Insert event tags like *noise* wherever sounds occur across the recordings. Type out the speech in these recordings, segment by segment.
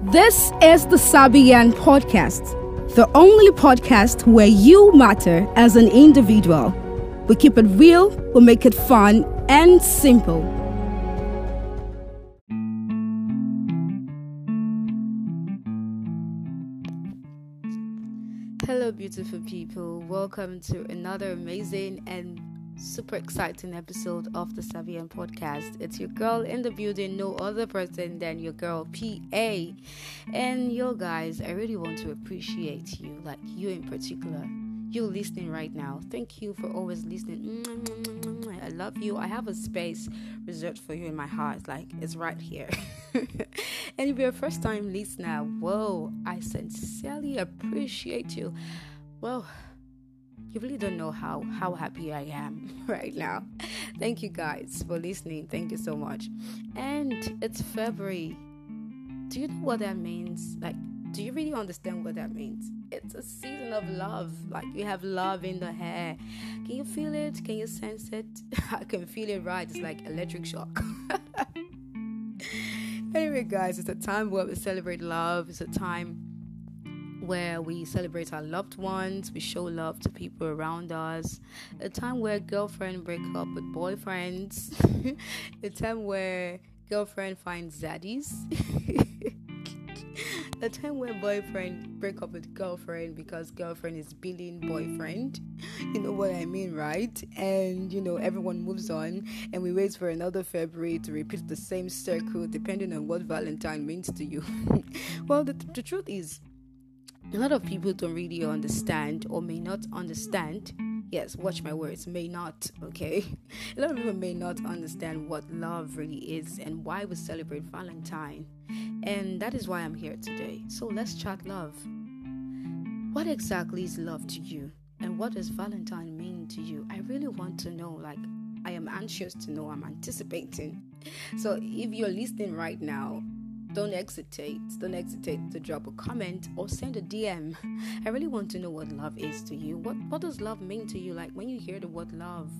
This is the Sabian Podcast, the only podcast where you matter as an individual. We keep it real, we make it fun and simple. Hello, beautiful people. Welcome to another amazing and super exciting episode of the Savian podcast. It's your girl in the building, no other person than your girl PA. And yo, guys, I really want to appreciate you, like you in particular. You listening right now. Thank you for always listening. I love you. I have a space reserved for you in my heart. Like it's right here. *laughs* and if you're a first time listener, whoa, I sincerely appreciate you. Well, you really don't know how how happy I am *laughs* right now. Thank you guys for listening. Thank you so much. And it's February. Do you know what that means? Like, do you really understand what that means? It's a season of love. Like we have love in the air. Can you feel it? Can you sense it? *laughs* I can feel it right. It's like electric shock. *laughs* anyway, guys, it's a time where we celebrate love. It's a time where we celebrate our loved ones, we show love to people around us, a time where girlfriend break up with boyfriends, *laughs* a time where girlfriend finds zaddies, *laughs* a time where boyfriend break up with girlfriend because girlfriend is billing boyfriend. You know what I mean, right? And you know everyone moves on, and we wait for another February to repeat the same circle, depending on what Valentine means to you. *laughs* well, the, the truth is a lot of people don't really understand or may not understand. Yes watch my words. May not okay? *laughs* A lot of people may not understand what love really is and why we celebrate valentine. And that is why i'm here today. So let's chat love. What exactly is love to you? And what does valentine mean to you? I really want to know like i am anxious to know i'm anticipating. So if you're listening right now don't hesitate. Don't hesitate to drop a comment or send a DM. I really want to know what love is to you. What what does love mean to you? Like when you hear the word love,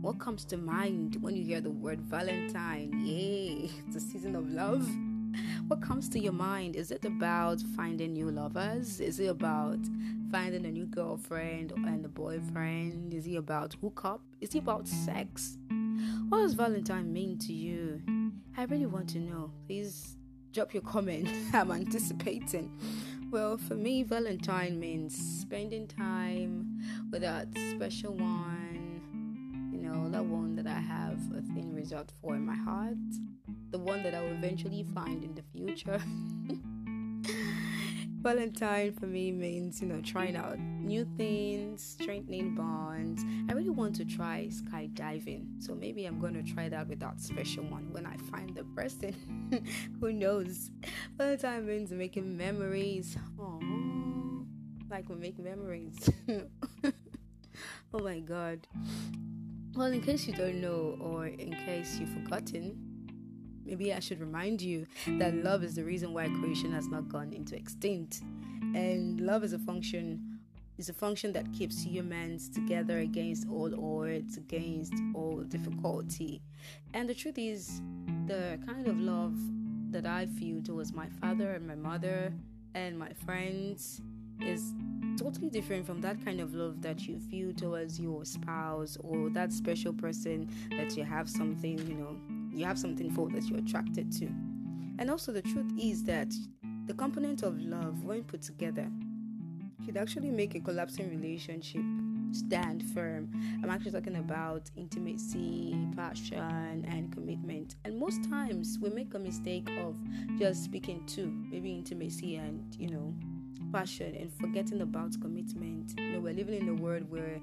what comes to mind when you hear the word Valentine? Yay, it's a season of love. What comes to your mind? Is it about finding new lovers? Is it about finding a new girlfriend and a boyfriend? Is it about hookup? Is it about sex? What does Valentine mean to you? I really want to know. Please drop your comment. *laughs* I'm anticipating. Well, for me, Valentine means spending time with that special one, you know, that one that I have a thing reserved for in my heart, the one that I will eventually find in the future. *laughs* Valentine for me means, you know, trying out new things, strengthening bonds. I really want to try skydiving. So maybe I'm going to try that with that special one when I find the person. *laughs* Who knows? Valentine means making memories. Oh, like we make memories. *laughs* oh my god. Well, in case you don't know, or in case you've forgotten, maybe I should remind you that love is the reason why creation has not gone into extinct. And love is a function is a function that keeps humans together against all odds, against all difficulty. And the truth is, the kind of love that I feel towards my father and my mother and my friends is totally different from that kind of love that you feel towards your spouse or that special person that you have something, you know, you have something for that you're attracted to. And also, the truth is that the component of love, when put together, could actually make a collapsing relationship stand firm. I'm actually talking about intimacy, passion, and commitment. And most times we make a mistake of just speaking to maybe intimacy and, you know, passion and forgetting about commitment. You know, we're living in a world where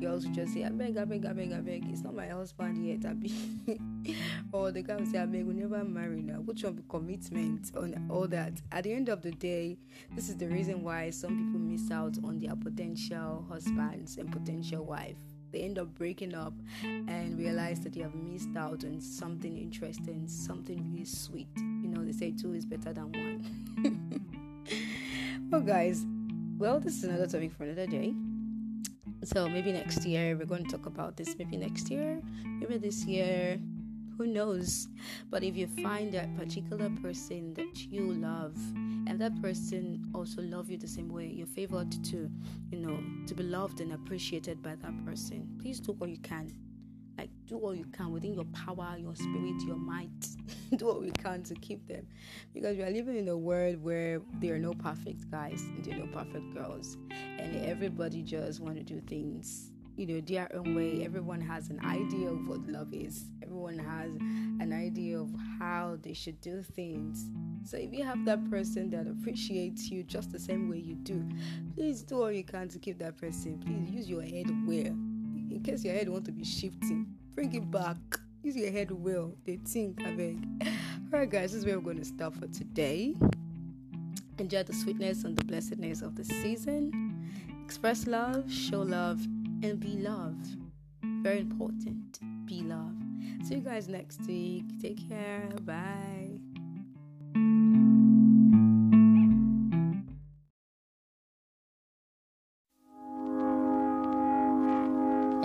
girls will just say, I beg, I beg, I beg, I beg. It's not my husband yet, I be. *laughs* or the guy will say, I beg, we never marry now. Which one be commitment on all that? At the end of the day, this is the reason why some people miss out on their potential husbands and potential wife. They end up breaking up and realize that they have missed out on something interesting, something really sweet. You know, they say two is better than one. *laughs* well, guys, well, this is another topic for another day. So maybe next year we're going to talk about this. Maybe next year, maybe this year, who knows? But if you find that particular person that you love, and that person also love you the same way, you're favored to, you know, to be loved and appreciated by that person. Please do what you can like do all you can within your power your spirit your might. *laughs* Do all you can to keep them. Because we are living in a world where there are no perfect guys and there are no perfect girls. And everybody just want to do things you know their own way. Everyone has an idea of what love is. Everyone has an idea of how they should do things. So if you have that person that appreciates you just the same way you do please do all you can to keep that person. Please use your head well in case your head want to be shifting, bring it back. Use your head well. They think, I beg. Alright, guys, this is where we're going to stop for today. Enjoy the sweetness and the blessedness of the season. Express love, show love, and be loved. Very important. Be loved. See you guys next week. Take care. Bye.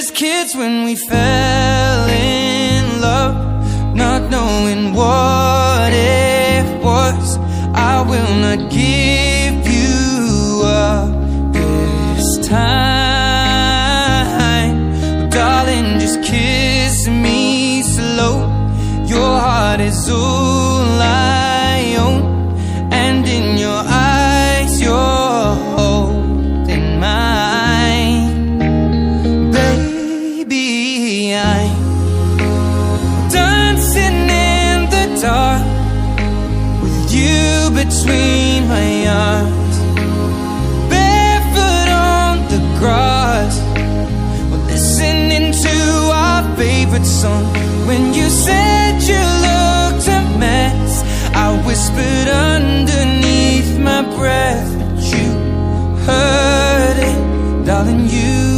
Just kids when we fell in love Not knowing what it was I will not give favorite When you said you looked a mess I whispered underneath my breath But you heard it, darling, you